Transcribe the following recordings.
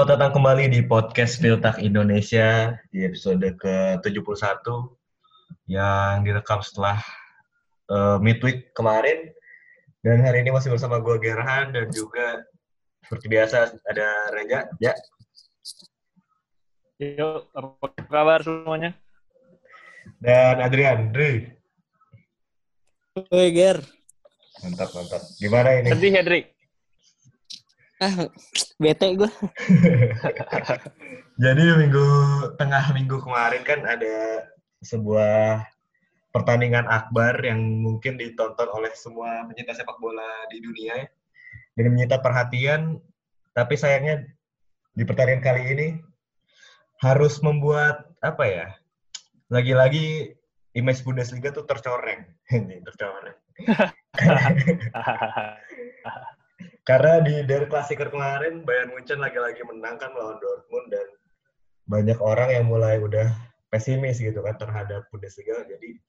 Selamat datang kembali di podcast Filtak Indonesia di episode ke-71 yang direkam setelah uh, midweek kemarin. Dan hari ini masih bersama gue Gerhan dan juga seperti biasa ada Reja. Ya. Yuk, apa kabar semuanya? Dan Adrian. Dri. Oi, Ger. Mantap, mantap. Gimana ini? Sedih ya, Dri? Ah, bete gue. Jadi minggu tengah minggu kemarin kan ada sebuah pertandingan akbar yang mungkin ditonton oleh semua pencinta sepak bola di dunia ya. Dan menyita perhatian, tapi sayangnya di pertandingan kali ini harus membuat apa ya? Lagi-lagi image Bundesliga tuh tercoreng. Ini tercoreng. Karena di dari klasiker kemarin Bayern Munchen lagi-lagi menang kan melawan Dortmund dan banyak orang yang mulai udah pesimis gitu kan terhadap Bundesliga. Jadi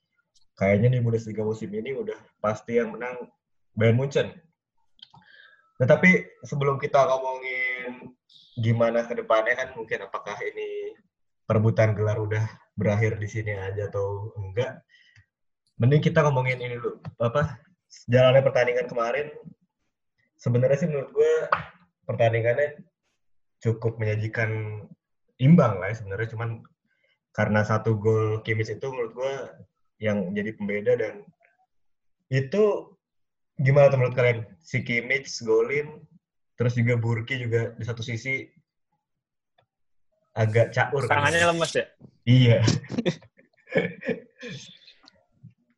kayaknya di Bundesliga musim ini udah pasti yang menang Bayern Munchen. Nah, tapi sebelum kita ngomongin gimana ke depannya kan mungkin apakah ini perebutan gelar udah berakhir di sini aja atau enggak. Mending kita ngomongin ini dulu. Apa jalannya pertandingan kemarin sebenarnya sih menurut gue pertandingannya cukup menyajikan imbang lah ya sebenarnya. Cuman karena satu gol Kimis itu menurut gue yang jadi pembeda dan itu gimana menurut kalian? Si Kimmich golin terus juga Burki juga di satu sisi agak caur. Tangannya kan? lemes ya? Iya.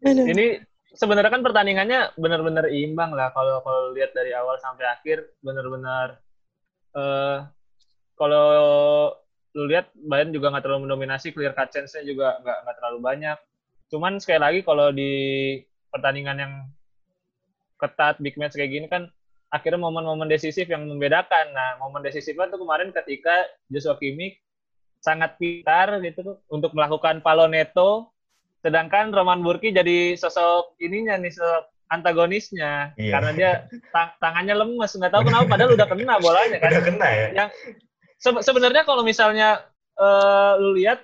Ini sebenarnya kan pertandingannya benar-benar imbang lah. Kalau kalau lihat dari awal sampai akhir benar-benar uh, kalau lu lihat Bayern juga nggak terlalu mendominasi clear cut chance-nya juga nggak nggak terlalu banyak. Cuman sekali lagi kalau di pertandingan yang ketat big match kayak gini kan akhirnya momen-momen decisif yang membedakan. Nah momen decisifnya tuh kemarin ketika Joshua Kimmich sangat pintar gitu untuk melakukan paloneto Sedangkan Roman Burki jadi sosok ininya nih sosok antagonisnya iya. karena dia tang tangannya lemes nggak tahu kenapa padahal udah kena bolanya kan. Udah kena ya. Yang se sebenarnya kalau misalnya uh, lu lihat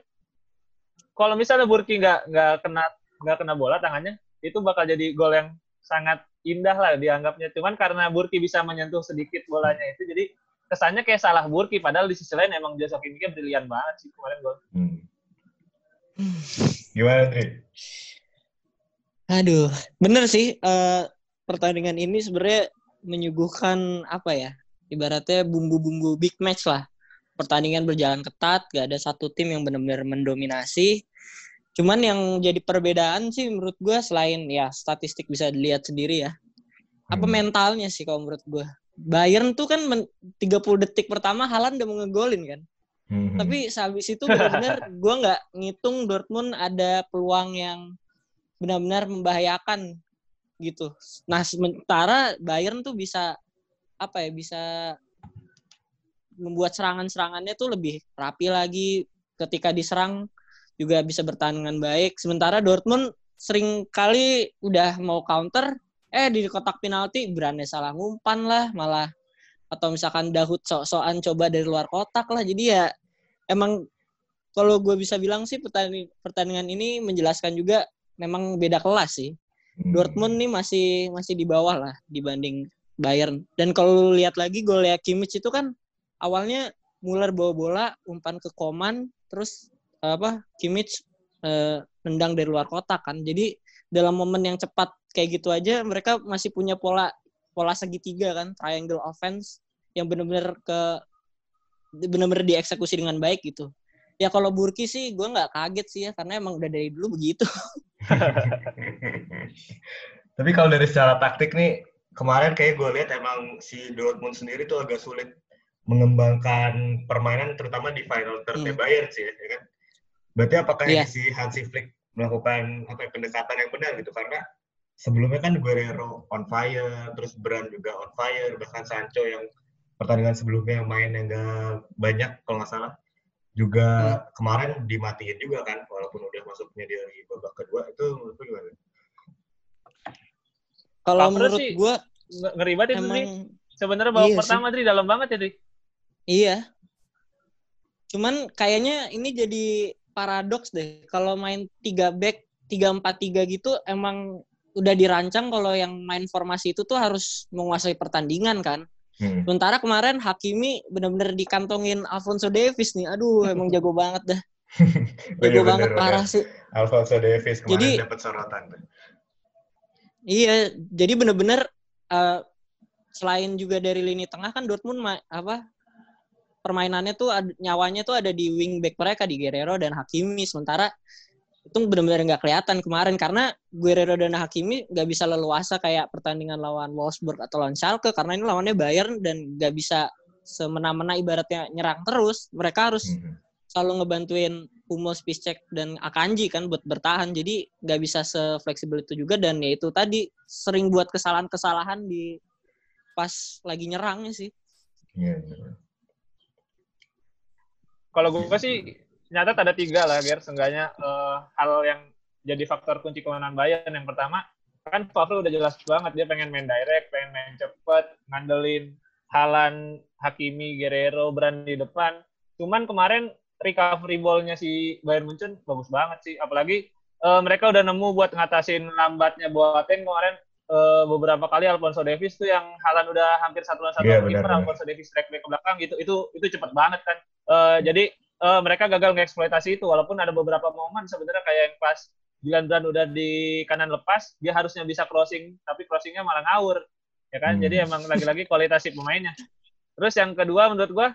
kalau misalnya Burki nggak nggak kena nggak kena bola tangannya itu bakal jadi gol yang sangat indah lah dianggapnya. Cuman karena Burki bisa menyentuh sedikit bolanya itu jadi kesannya kayak salah Burki padahal di sisi lain emang Jasa Kimiknya brilian banget sih kemarin gol. Hmm. Gimana, Tri? Aduh, bener sih. Uh, pertandingan ini sebenarnya menyuguhkan apa ya? Ibaratnya bumbu-bumbu big match lah. Pertandingan berjalan ketat, gak ada satu tim yang benar-benar mendominasi. Cuman yang jadi perbedaan sih menurut gue selain ya statistik bisa dilihat sendiri ya. Apa hmm. mentalnya sih kalau menurut gue. Bayern tuh kan 30 detik pertama Halan udah mau ngegolin kan. Hmm. Tapi sehabis itu benar-benar gue nggak ngitung Dortmund ada peluang yang benar-benar membahayakan gitu. Nah sementara Bayern tuh bisa apa ya bisa membuat serangan-serangannya tuh lebih rapi lagi ketika diserang juga bisa bertahan dengan baik. Sementara Dortmund sering kali udah mau counter, eh di kotak penalti berani salah ngumpan lah, malah atau misalkan Dahut sok-sokan coba dari luar kotak lah. Jadi ya emang kalau gue bisa bilang sih pertandingan, pertandingan ini menjelaskan juga memang beda kelas sih. Hmm. Dortmund nih masih masih di bawah lah dibanding Bayern. Dan kalau lihat lagi golnya Kimmich itu kan awalnya Muller bawa bola, umpan ke Koman, terus apa Kimmich eh, nendang dari luar kotak kan. Jadi dalam momen yang cepat kayak gitu aja mereka masih punya pola pola segitiga kan triangle offense yang benar-benar ke benar-benar dieksekusi dengan baik gitu ya kalau Burki sih gue nggak kaget sih ya karena emang udah dari dulu begitu tapi kalau dari secara taktik nih kemarin kayak gue lihat emang si Dortmund sendiri tuh agak sulit mengembangkan permainan terutama di final third hmm. Bayern sih ya kan berarti apakah yeah. si Hansi Flick melakukan apa ya, pendekatan yang benar gitu karena sebelumnya kan Guerrero on fire, terus Brand juga on fire, bahkan Sancho yang pertandingan sebelumnya yang main yang gak banyak kalau nggak salah juga hmm. kemarin dimatiin juga kan walaupun udah masuknya di babak kedua itu menurut gue gimana? Kalau menurut gue ngeri banget itu emang... Sebenarnya babak iya pertama tadi dalam banget ya, Tri. Iya. Cuman kayaknya ini jadi paradoks deh. Kalau main tiga back, tiga empat tiga gitu emang udah dirancang kalau yang main formasi itu tuh harus menguasai pertandingan kan. Hmm. Sementara kemarin Hakimi benar-benar dikantongin Alfonso Davis nih. Aduh, emang jago banget dah. jago iya, banget bener, parah sih. Alfonso Davis kemarin dapat sorotan. Iya, jadi benar-benar uh, selain juga dari lini tengah kan Dortmund apa permainannya tuh nyawanya tuh ada di wing back mereka di Guerrero dan Hakimi sementara itu benar-benar nggak kelihatan kemarin karena Guerrero dan Hakimi nggak bisa leluasa kayak pertandingan lawan Wolfsburg atau lawan Schalke karena ini lawannya Bayern dan nggak bisa semena-mena ibaratnya nyerang terus mereka harus hmm. selalu ngebantuin Hummels, Piszczek dan Akanji kan buat bertahan jadi nggak bisa sefleksibel itu juga dan ya itu tadi sering buat kesalahan-kesalahan di pas lagi nyerangnya sih. Iya. Yeah, kalau gue sih nyatat ada tiga lah, Ger. Seenggaknya uh, hal yang jadi faktor kunci kemenangan Bayern. Yang pertama, kan Favre udah jelas banget dia pengen main direct, pengen main cepet, ngandelin Halan, Hakimi, Guerrero, Brand di depan. Cuman kemarin recovery ball-nya si Bayern Munchen bagus banget sih. Apalagi uh, mereka udah nemu buat ngatasin lambatnya Boateng kemarin uh, beberapa kali Alfonso Davis tuh yang Halan udah hampir satu lawan satu yeah, kiper Alfonso Davis track back ke belakang gitu itu itu cepet banget kan uh, jadi uh, mereka gagal ngeksploitasi itu walaupun ada beberapa momen sebenarnya kayak yang pas Dylan Brand udah di kanan lepas dia harusnya bisa crossing tapi crossingnya malah ngawur ya kan? Hmm. jadi emang lagi-lagi kualitas si pemainnya. Terus yang kedua menurut gua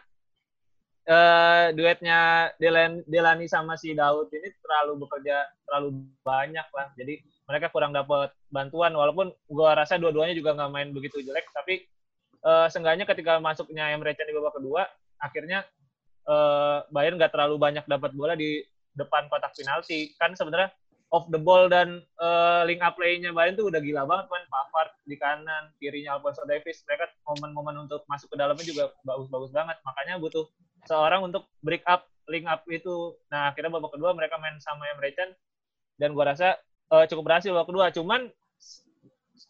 uh, duetnya Delan, Delani sama si Daud ini terlalu bekerja terlalu banyak lah. Jadi mereka kurang dapat bantuan walaupun gua rasa dua-duanya juga nggak main begitu jelek tapi uh, seenggaknya ketika masuknya Emre Can di babak kedua akhirnya uh, Bayern nggak terlalu banyak dapat bola di depan kotak penalti. Kan sebenarnya off the ball dan uh, link up play-nya Bayern tuh udah gila banget kan. Pavard di kanan, kirinya Alfonso Davis. Mereka momen-momen untuk masuk ke dalamnya juga bagus-bagus banget. Makanya butuh seorang untuk break up link up itu. Nah, akhirnya babak kedua mereka main sama Emre Can dan gua rasa uh, cukup berhasil babak kedua. Cuman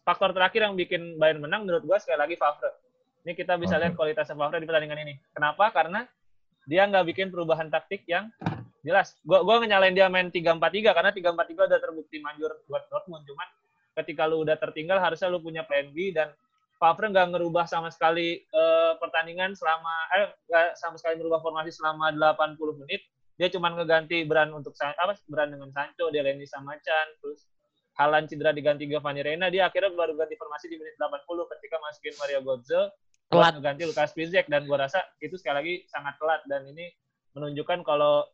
faktor terakhir yang bikin Bayern menang menurut gua sekali lagi Favre. Ini kita bisa lihat kualitasnya Favre di pertandingan ini. Kenapa? Karena dia nggak bikin perubahan taktik yang jelas. Gua gua nyalain dia main 3-4-3 karena 3-4-3 udah terbukti manjur buat Dortmund. Cuman ketika lu udah tertinggal harusnya lu punya plan B dan Favre nggak ngerubah sama sekali uh, pertandingan selama eh nggak sama sekali merubah formasi selama 80 menit. Dia cuma ngeganti Brand untuk apa Brand dengan Sancho, Delaney sama Chan, terus Halan cedera diganti Giovanni Reina, dia akhirnya baru ganti formasi di menit 80 ketika masukin Mario Götze telat ganti Lukas Piszczek dan gue rasa itu sekali lagi sangat telat dan ini menunjukkan kalau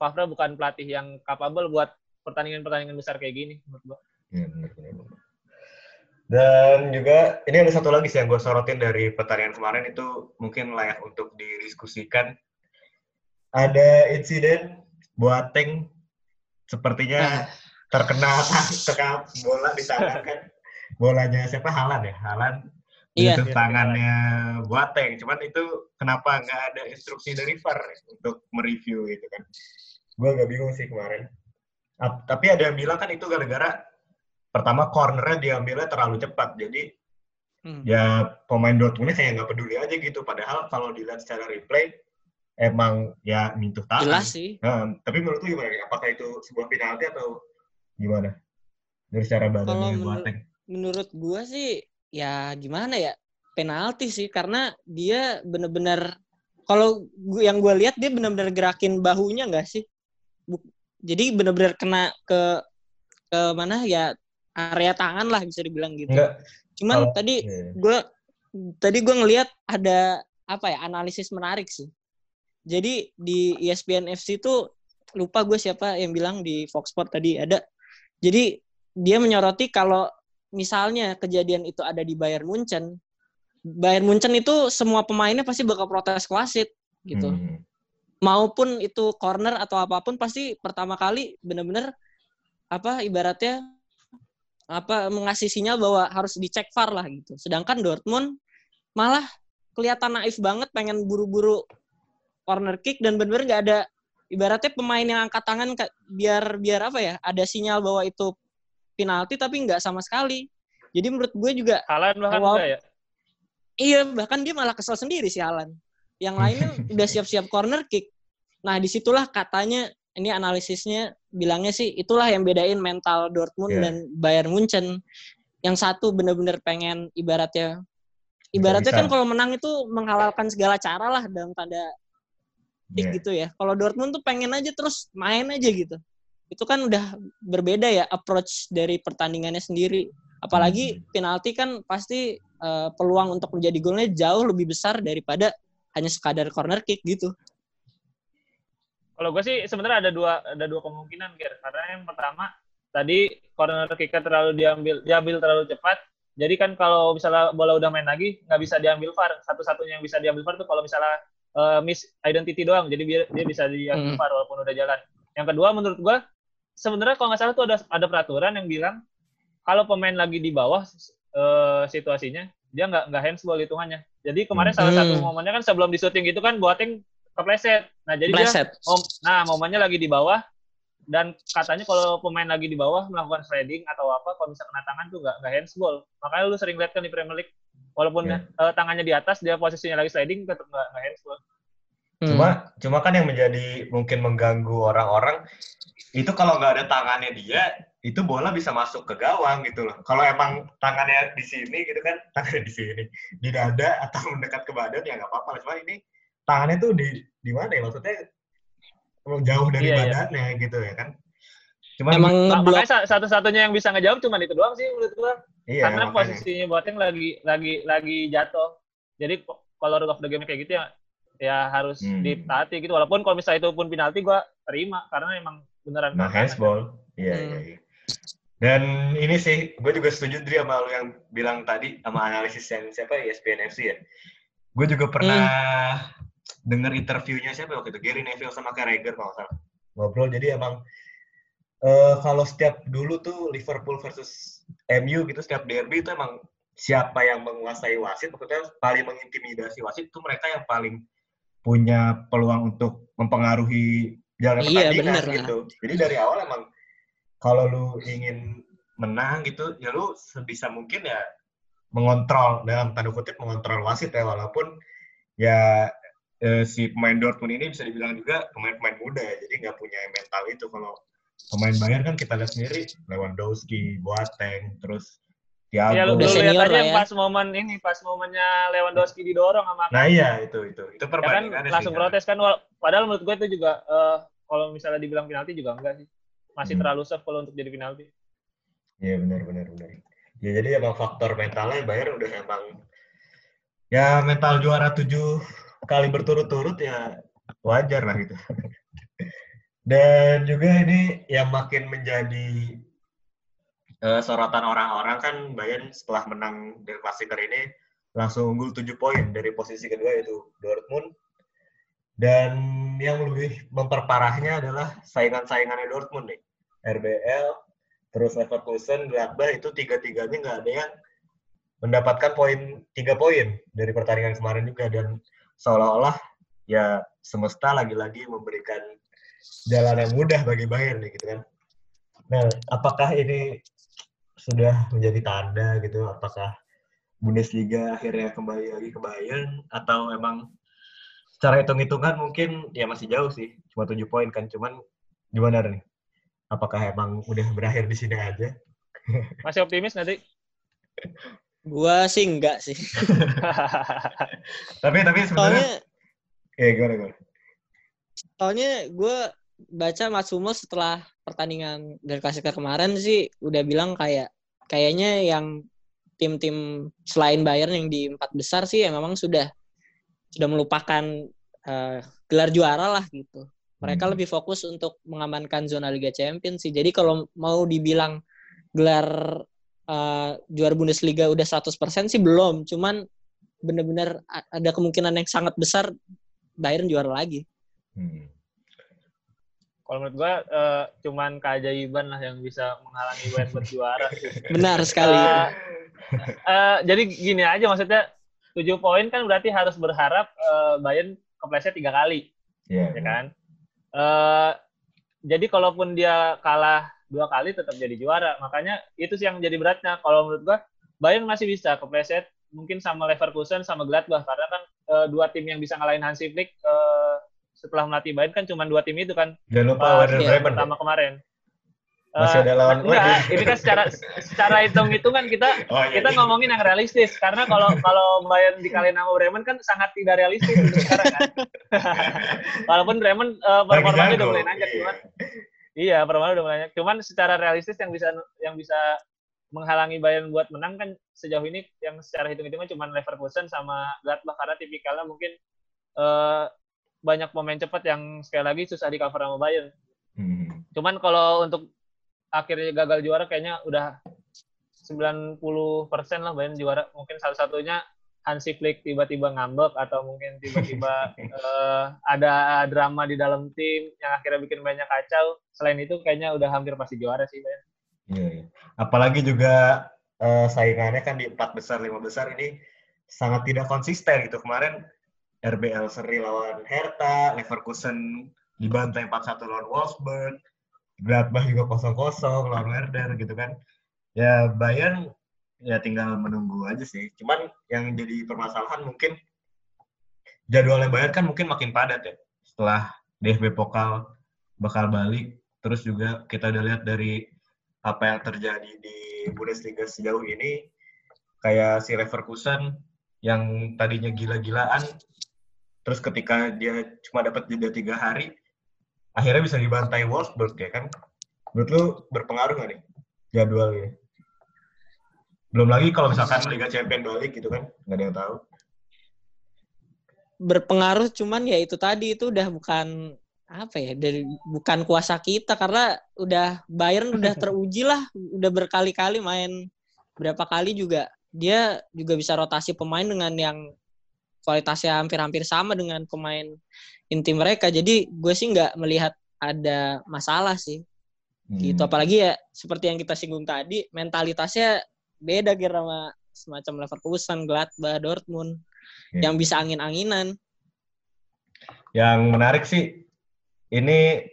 Favre bukan pelatih yang capable buat pertandingan-pertandingan besar kayak gini menurut gue. Ya, Dan juga ini ada satu lagi sih yang gue sorotin dari pertandingan kemarin itu mungkin layak untuk didiskusikan. Ada insiden Boateng sepertinya ah. terkena terkena bola di tangan kan. Bolanya siapa Halan ya? Halan iya. itu tangannya Boateng. Cuman itu kenapa nggak ada instruksi dari VAR untuk mereview gitu kan? Gue agak bingung sih kemarin. Tapi ada yang bilang kan itu gara-gara pertama cornernya diambilnya terlalu cepat. Jadi hmm. ya pemain Dortmund kayak nggak peduli aja gitu. Padahal kalau dilihat secara replay emang ya mintuh tangan. Jelas sih. Nah, tapi menurut lu gimana? Apakah itu sebuah penalti atau gimana? Dari secara badannya Boateng. Menurut gua sih ya gimana ya penalti sih karena dia bener-bener kalau yang gue lihat dia bener-bener gerakin bahunya nggak sih jadi bener-bener kena ke ke mana ya area tangan lah bisa dibilang gitu Enggak. cuman oh, tadi yeah. gue tadi gue ngelihat ada apa ya analisis menarik sih jadi di ESPN FC itu lupa gue siapa yang bilang di Fox Sport tadi ada jadi dia menyoroti kalau misalnya kejadian itu ada di Bayern Munchen, Bayern Munchen itu semua pemainnya pasti bakal protes wasit gitu. Hmm. Maupun itu corner atau apa pun pasti pertama kali benar-benar apa ibaratnya apa mengasih sinyal bahwa harus dicek VAR lah gitu. Sedangkan Dortmund malah kelihatan naif banget pengen buru-buru corner kick dan benar-benar nggak ada ibaratnya pemain yang angkat tangan biar biar apa ya ada sinyal bahwa itu penalti tapi nggak sama sekali. Jadi menurut gue juga Alan bahkan wow, ya? Iya, bahkan dia malah kesel sendiri sih Alan. yang lainnya udah siap-siap corner kick. Nah, di situlah katanya ini analisisnya bilangnya sih itulah yang bedain mental Dortmund Yeah. dan Bayern Munchen. Yang satu bener-bener pengen ibaratnya ibaratnya kan kalau menang itu menghalalkan segala cara lah dalam tanda Iya. gitu ya. Kalau Dortmund tuh pengen aja terus main aja gitu. Itu kan udah berbeda ya approach dari pertandingannya sendiri. Apalagi Hmm. penalti kan pasti eh, peluang untuk menjadi golnya jauh lebih besar daripada hanya sekadar corner kick gitu. Kalau gue sih sebenarnya ada dua ada dua kemungkinan Ger. Karena yang pertama tadi corner kick terlalu diambil diambil terlalu cepat. Jadi kan kalau misalnya bola udah main lagi nggak bisa diambil VAR. Satu-satunya yang bisa diambil VAR tuh kalau misalnya eh, miss identity doang. Jadi dia, dia bisa diambil Hmm. VAR walaupun udah jalan. Yang kedua menurut gue sebenarnya kalau nggak salah tuh ada ada peraturan yang bilang kalau pemain lagi di bawah eh, situasinya dia nggak nggak handsball hitungannya. Jadi kemarin salah satu Hmm. momennya kan sebelum di syuting itu kan Boateng kepleset. Nah jadi dia Pleset. Om, nah momennya lagi di bawah dan katanya kalau pemain lagi di bawah melakukan sliding atau apa kalau bisa kena tangan tuh nggak nggak handsball. Makanya lu sering lihat kan di Premier League walaupun Ya. eh, tangannya di atas dia posisinya lagi sliding tetap nggak nggak handsball. Hmm. Cuma cuma kan yang menjadi mungkin mengganggu orang-orang itu kalau nggak ada tangannya dia itu bola bisa masuk ke gawang gitu loh. Kalau emang tangannya di sini gitu kan, tangannya di sini, di dada atau mendekat ke badan ya nggak apa-apa. Cuma ini tangannya tuh di di mana ya maksudnya jauh dari Iya, iya. badannya gitu ya kan. Cuma Emang Nah, ngeblok makanya satu-satunya yang bisa ngejawab cuma itu doang sih menurut gua. iya Karena makanya. posisinya Boateng lagi lagi lagi jatuh. Jadi kalau rule of the game kayak gitu ya ya harus Hmm. ditaati gitu. Walaupun kalau misalnya itu pun penalti gua terima karena emang beneran Nah, handsball. Iya, Hmm. iya, iya. Dan ini sih, gue juga setuju Dri sama lu yang bilang tadi, sama analisis yang siapa, ESPN FC ya. Gue juga pernah denger interviewnya siapa waktu itu, Gary Neville sama Carragher kalau salah. Ngobrol, jadi emang eh, kalau setiap dulu tuh Liverpool versus MU gitu, setiap derby itu emang siapa yang menguasai wasit, maksudnya paling mengintimidasi wasit itu mereka yang paling punya peluang untuk mempengaruhi jalan Iya, pertandingan bener lah. gitu. Jadi dari awal emang kalau lu ingin menang gitu, ya lu sebisa mungkin ya mengontrol dalam tanda kutip mengontrol wasit ya walaupun ya eh, si pemain Dortmund ini bisa dibilang juga pemain-pemain muda ya, jadi nggak punya mental itu kalau pemain Bayern kan kita lihat sendiri Lewandowski, Boateng, terus Thiago. Ya lu, lu lihat aja lah ya. pas momen ini, pas momennya Lewandowski didorong sama Nah iya itu itu itu ya kan langsung protes kan padahal menurut gue itu juga eh, kalau misalnya dibilang penalti juga enggak sih masih Hmm. terlalu soft kalau untuk jadi penalti Iya benar benar benar. Ya jadi emang faktor mentalnya Bayern udah emang ya mental juara tujuh kali berturut-turut ya wajar lah gitu. Dan juga ini yang makin menjadi eh, sorotan orang-orang kan Bayern setelah menang dari Klassiker ini langsung unggul 7 poin dari posisi kedua yaitu Dortmund. Dan yang lebih memperparahnya adalah saingan-saingannya Dortmund nih. RBL, terus Leverkusen, Gladbach itu tiga-tiganya nggak ada yang mendapatkan poin tiga poin dari pertandingan kemarin juga dan seolah-olah ya semesta lagi-lagi memberikan jalan yang mudah bagi Bayern nih gitu kan. Nah, apakah ini sudah menjadi tanda gitu? Apakah Bundesliga akhirnya kembali lagi ke Bayern atau emang secara hitung-hitungan mungkin ya masih jauh sih, cuma tujuh poin kan. Cuman gimana nih? Apakah emang udah berakhir di sini aja? masih optimis nanti gua sih enggak sih. Tapi tapi sebenarnya Soalnya ya gimana gimana? soalnya gue baca Mas Hummels setelah pertandingan dari Klasikar kemarin sih udah bilang kayak kayaknya yang tim-tim selain Bayern yang di empat besar sih ya memang sudah sudah melupakan eh, gelar juara lah gitu. Mereka Hmm. lebih fokus untuk mengamankan zona Liga Champions sih. Jadi kalau mau dibilang gelar eh, juara Bundesliga udah 100% sih belum. Cuman bener-bener a- ada kemungkinan yang sangat besar Bayern juara lagi. Hmm. kalau menurut gue eh, cuman keajaiban lah yang bisa menghalangi Bayern buat juara sih. Benar sekali. Eh, eh, jadi gini aja maksudnya tujuh poin kan berarti harus berharap eh, Bayern kepleset tiga kali Iya. ya kan Eh, jadi kalaupun dia kalah dua kali tetap jadi juara makanya itu sih yang jadi beratnya kalau menurut gua Bayern masih bisa kepleset mungkin sama Leverkusen sama Gladbach karena kan uh, dua tim yang bisa ngalahin Hansi Flick uh, setelah melatih Bayern kan cuma dua tim itu kan. Jangan lupa uh, Werder Bremen. Pertama kemarin. Masih ada lawan uh, enggak, ini kan secara secara hitung-hitungan kita oh, iya, kita iya. ngomongin yang realistis karena kalau kalau Bayern dikalahin sama Bremen kan sangat tidak realistis sekarang kan. Walaupun Bremen uh, performanya udah mulai naik cuman iya performanya udah mulai naik cuman secara realistis yang bisa yang bisa menghalangi Bayern buat menang kan sejauh ini yang secara hitung-hitungan cuma Leverkusen sama Gladbach karena tipikalnya mungkin uh, banyak pemain cepat yang sekali lagi susah di cover sama Bayern. Hmm. Cuman kalau untuk akhirnya gagal juara kayaknya udah 90% lah Bayern juara. Mungkin salah satunya Hansi Flick tiba-tiba ngambek atau mungkin tiba-tiba uh, ada drama di dalam tim yang akhirnya bikin banyak kacau. Selain itu kayaknya udah hampir pasti juara sih Bayern. Iya, iya. Apalagi juga uh, saingannya kan di empat besar lima besar ini sangat tidak konsisten gitu. Kemarin RBL seri lawan Hertha, Leverkusen dibantai 4-1 lawan Wolfsburg, Gladbach juga kosong kosong lawan Werder gitu kan. Ya Bayern ya tinggal menunggu aja sih. Cuman yang jadi permasalahan mungkin jadwalnya Bayern kan mungkin makin padat ya. Setelah DFB Pokal bakal balik terus juga kita udah lihat dari apa yang terjadi di Bundesliga sejauh ini kayak si Leverkusen yang tadinya gila-gilaan terus ketika dia cuma dapat jeda tiga hari akhirnya bisa dibantai Wolfsburg ya kan? Menurut lu berpengaruh nggak nih jadwalnya? Belum lagi kalau misalkan Liga Champion balik gitu kan, nggak ada yang tahu. Berpengaruh cuman ya itu tadi itu udah bukan apa ya dari bukan kuasa kita karena udah Bayern udah teruji lah udah berkali-kali main berapa kali juga dia juga bisa rotasi pemain dengan yang kualitasnya hampir-hampir sama dengan pemain inti mereka. Jadi gue sih nggak melihat ada masalah sih. Gitu. Hmm. Gitu. Apalagi ya seperti yang kita singgung tadi, mentalitasnya beda kira sama semacam Leverkusen, Gladbach, Dortmund yeah. yang bisa angin-anginan. Yang menarik sih ini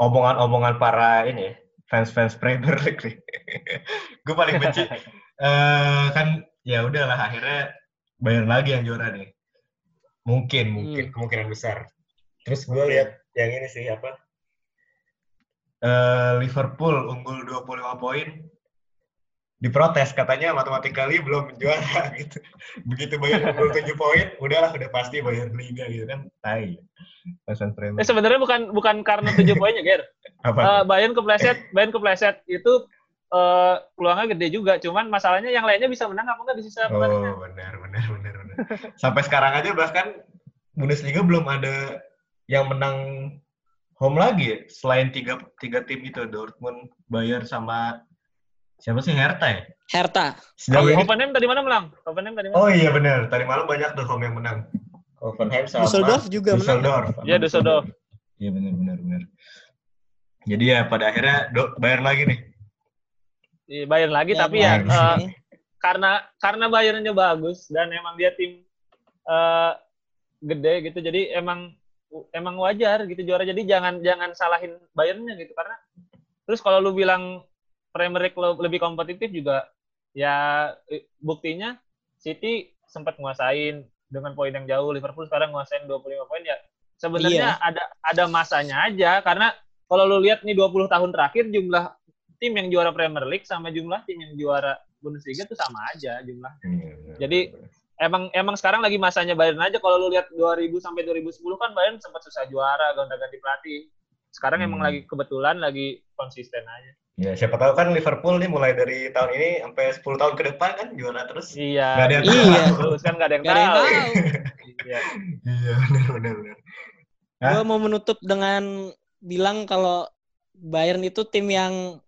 omongan-omongan para ini fans-fans Premier League nih. gue paling benci uh, kan ya udahlah akhirnya bayar lagi yang juara nih. Mungkin, mungkin hmm. kemungkinan besar. Terus gue lihat yang ini sih apa? Uh, Liverpool unggul 25 poin diprotes katanya matematikali belum juara gitu. Begitu bayar 27 poin, udahlah udah pasti bayar liga gitu kan. Tai. Eh sebenarnya bukan bukan karena 7 poinnya, Ger. Apa? Uh, Bayern kepleset, Bayern kepleset itu uh, peluangnya gede juga, cuman masalahnya yang lainnya bisa menang apa enggak di sisa Oh, benar benar benar. Sampai sekarang aja bahkan Bundesliga belum ada yang menang home lagi ya? selain tiga tiga tim itu Dortmund, Bayern sama siapa sih Hertha ya? Hertha. Sejauh ini... Hoffenheim tadi mana menang? Hoffenheim tadi mana? Oh iya benar, tadi malam banyak tuh home yang menang. Hoffenheim sama Düsseldorf juga Düsseldorf. menang. Iya Düsseldorf. Iya benar benar benar. Jadi ya pada akhirnya do, bayar lagi nih. Iya bayar lagi ya, tapi ya uh, karena karena bayarnya bagus dan emang dia tim uh, gede gitu. Jadi emang emang wajar gitu juara. Jadi jangan jangan salahin Bayernnya gitu. Karena terus kalau lu bilang Premier League lebih kompetitif juga ya buktinya City sempat nguasain dengan poin yang jauh. Liverpool sekarang nguasain 25 poin ya sebenarnya iya. ada ada masanya aja. Karena kalau lu lihat nih 20 tahun terakhir jumlah tim yang juara Premier League sama jumlah tim yang juara Bundesliga itu sama aja jumlah. Hmm, Jadi emang emang sekarang lagi masanya Bayern aja kalau lu lihat 2000 sampai 2010 kan Bayern sempat susah juara gonta-ganti pelatih. Sekarang hmm. emang lagi kebetulan lagi konsisten aja. Ya, siapa tahu kan Liverpool nih mulai dari tahun ini sampai 10 tahun ke depan kan juara terus. Iya. Gak ada yang tahu. Iya. Terus kan gak ada yang gak tahu. tahu. iya. Iya, benar benar benar. Gue mau menutup dengan bilang kalau Bayern itu tim yang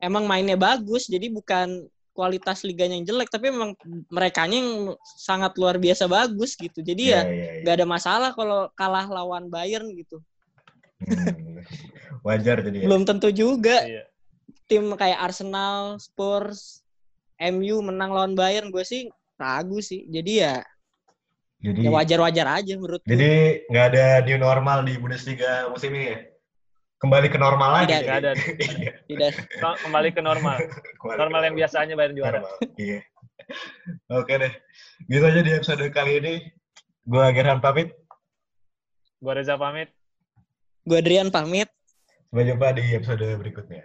emang mainnya bagus, jadi bukan kualitas liganya yang jelek tapi memang mereka yang sangat luar biasa bagus gitu jadi yeah, ya yeah, yeah. gak ada masalah kalau kalah lawan Bayern gitu hmm, wajar jadi ya? belum tentu juga yeah. tim kayak Arsenal Spurs MU menang lawan Bayern gue sih ragu sih jadi ya jadi ya wajar-wajar aja menurut jadi nggak ada new normal di Bundesliga musim ini ya kembali ke normal lagi. Tidak, tidak ada. Iya. tidak. Kembali ke normal. Kembali normal yang biasanya bayar juara. Normal. Iya. Oke deh. Gitu aja di episode kali ini. Gua Gerhan pamit. Gua Reza pamit. Gue Adrian pamit. Sampai jumpa di episode berikutnya.